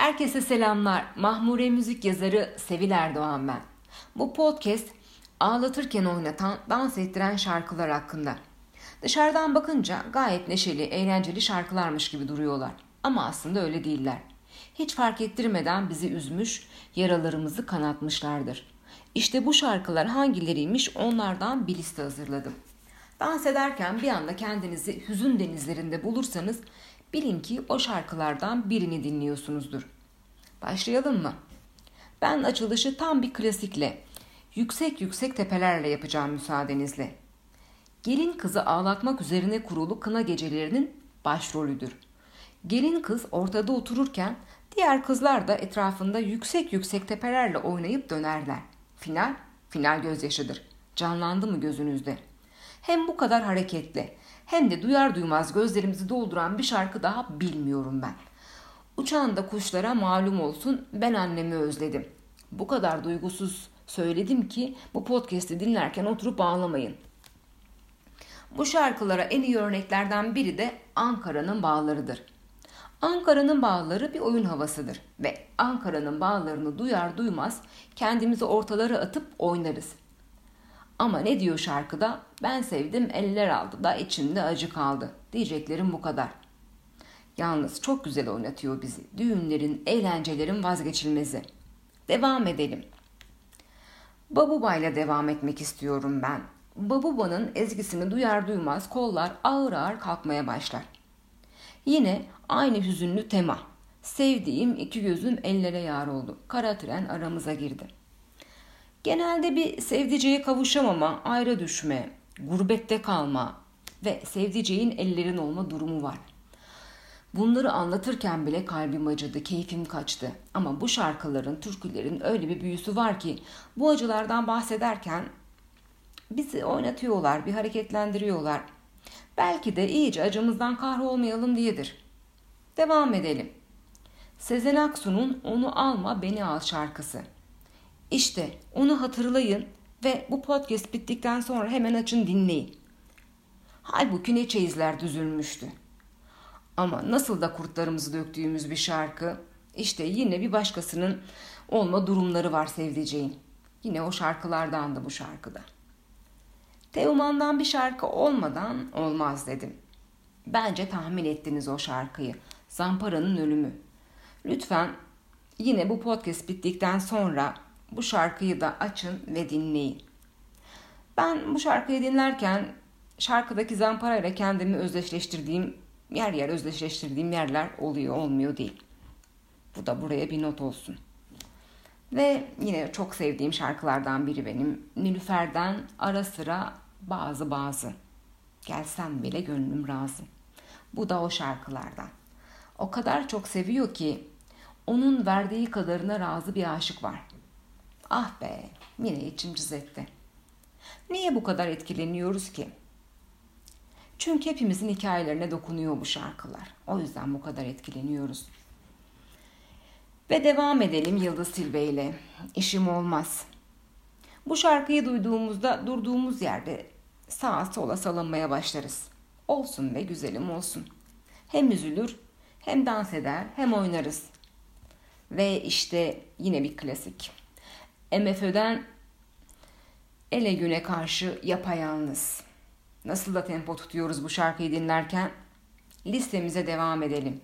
Herkese selamlar. Mahmure müzik yazarı Sevil Erdoğan ben. Bu podcast ağlatırken oynatan, dans ettiren şarkılar hakkında. Dışarıdan bakınca gayet neşeli, eğlenceli şarkılarmış gibi duruyorlar. Ama aslında öyle değiller. Hiç fark ettirmeden bizi üzmüş, yaralarımızı kanatmışlardır. İşte bu şarkılar hangileriymiş onlardan bir liste hazırladım. Dans ederken bir anda kendinizi hüzün denizlerinde bulursanız bilin ki o şarkılardan birini dinliyorsunuzdur. Başlayalım mı? Ben açılışı tam bir klasikle, yüksek yüksek tepelerle yapacağım müsaadenizle. Gelin kızı ağlatmak üzerine kurulu kına gecelerinin başrolüdür. Gelin kız ortada otururken diğer kızlar da etrafında yüksek yüksek tepelerle oynayıp dönerler. Final, final gözyaşıdır. Canlandı mı gözünüzde? Hem bu kadar hareketli hem de duyar duymaz gözlerimizi dolduran bir şarkı daha bilmiyorum ben. Uçan da kuşlara malum olsun ben annemi özledim. Bu kadar duygusuz söyledim ki bu podcast'i dinlerken oturup ağlamayın. Bu şarkılara en iyi örneklerden biri de Ankara'nın bağlarıdır. Ankara'nın bağları bir oyun havasıdır ve Ankara'nın bağlarını duyar duymaz kendimizi ortalara atıp oynarız. Ama ne diyor şarkıda? Ben sevdim eller aldı da içimde acı kaldı. Diyeceklerim bu kadar. Yalnız çok güzel oynatıyor bizi. Düğünlerin, eğlencelerin vazgeçilmezi. Devam edelim. Babuba ile devam etmek istiyorum ben. Babuba'nın ezgisini duyar duymaz kollar ağır ağır kalkmaya başlar. Yine aynı hüzünlü tema. Sevdiğim iki gözüm ellere yar oldu. Kara tren aramıza girdi. Genelde bir sevdiceğe kavuşamama, ayrı düşme, gurbette kalma ve sevdiceğin ellerin olma durumu var. Bunları anlatırken bile kalbim acıdı, keyfim kaçtı. Ama bu şarkıların, türkülerin öyle bir büyüsü var ki bu acılardan bahsederken bizi oynatıyorlar, bir hareketlendiriyorlar. Belki de iyice acımızdan kahrolmayalım diyedir. Devam edelim. Sezen Aksu'nun Onu Alma Beni Al şarkısı. İşte onu hatırlayın ve bu podcast bittikten sonra hemen açın dinleyin. Halbuki ne çeyizler düzülmüştü. Ama nasıl da kurtlarımızı döktüğümüz bir şarkı. İşte yine bir başkasının olma durumları var sevdiceğin. Yine o şarkılardan da bu şarkıda. Teoman'dan bir şarkı olmadan olmaz dedim. Bence tahmin ettiniz o şarkıyı. Zampara'nın ölümü. Lütfen yine bu podcast bittikten sonra bu şarkıyı da açın ve dinleyin. Ben bu şarkıyı dinlerken şarkıdaki Zampara ile kendimi özdeşleştirdiğim yer yer özdeşleştirdiğim yerler oluyor olmuyor değil. Bu da buraya bir not olsun. Ve yine çok sevdiğim şarkılardan biri benim. Nilüfer'den ara sıra bazı bazı. Gelsem bile gönlüm razı. Bu da o şarkılardan. O kadar çok seviyor ki onun verdiği kadarına razı bir aşık var. Ah be yine içim cız etti. Niye bu kadar etkileniyoruz ki? Çünkü hepimizin hikayelerine dokunuyor bu şarkılar. O yüzden bu kadar etkileniyoruz. Ve devam edelim Yıldız Tilbe ile. İşim olmaz. Bu şarkıyı duyduğumuzda durduğumuz yerde sağa sola salınmaya başlarız. Olsun be güzelim olsun. Hem üzülür hem dans eder hem oynarız. Ve işte yine bir klasik. MFÖ'den ele güne karşı yapayalnız. Nasıl da tempo tutuyoruz bu şarkıyı dinlerken listemize devam edelim.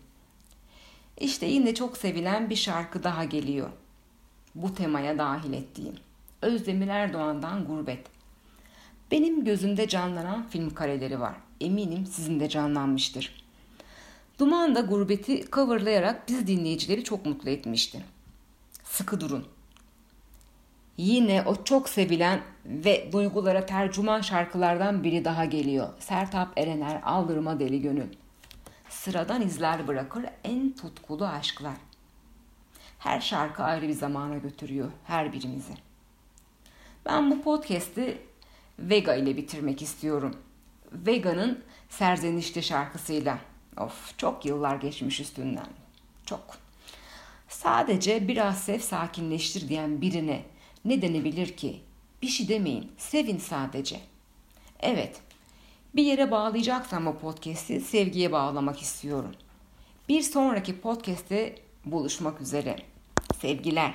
İşte yine çok sevilen bir şarkı daha geliyor. Bu temaya dahil ettiğim. Özdemir Erdoğan'dan Gurbet. Benim gözümde canlanan film kareleri var. Eminim sizin de canlanmıştır. Duman da Gurbet'i coverlayarak biz dinleyicileri çok mutlu etmişti. Sıkı durun. Yine o çok sevilen ve duygulara tercüman şarkılardan biri daha geliyor. Sertap Erener Aldırma Deli Gönül. Sıradan izler bırakır en tutkulu aşklar. Her şarkı ayrı bir zamana götürüyor her birimizi. Ben bu podcast'i Vega ile bitirmek istiyorum. Vega'nın Serzenişte şarkısıyla. Of çok yıllar geçmiş üstünden. Çok. Sadece biraz sev sakinleştir diyen birine ne denebilir ki? Bir şey demeyin, sevin sadece. Evet, bir yere bağlayacaksam o podcast'i sevgiye bağlamak istiyorum. Bir sonraki podcast'te buluşmak üzere. Sevgiler.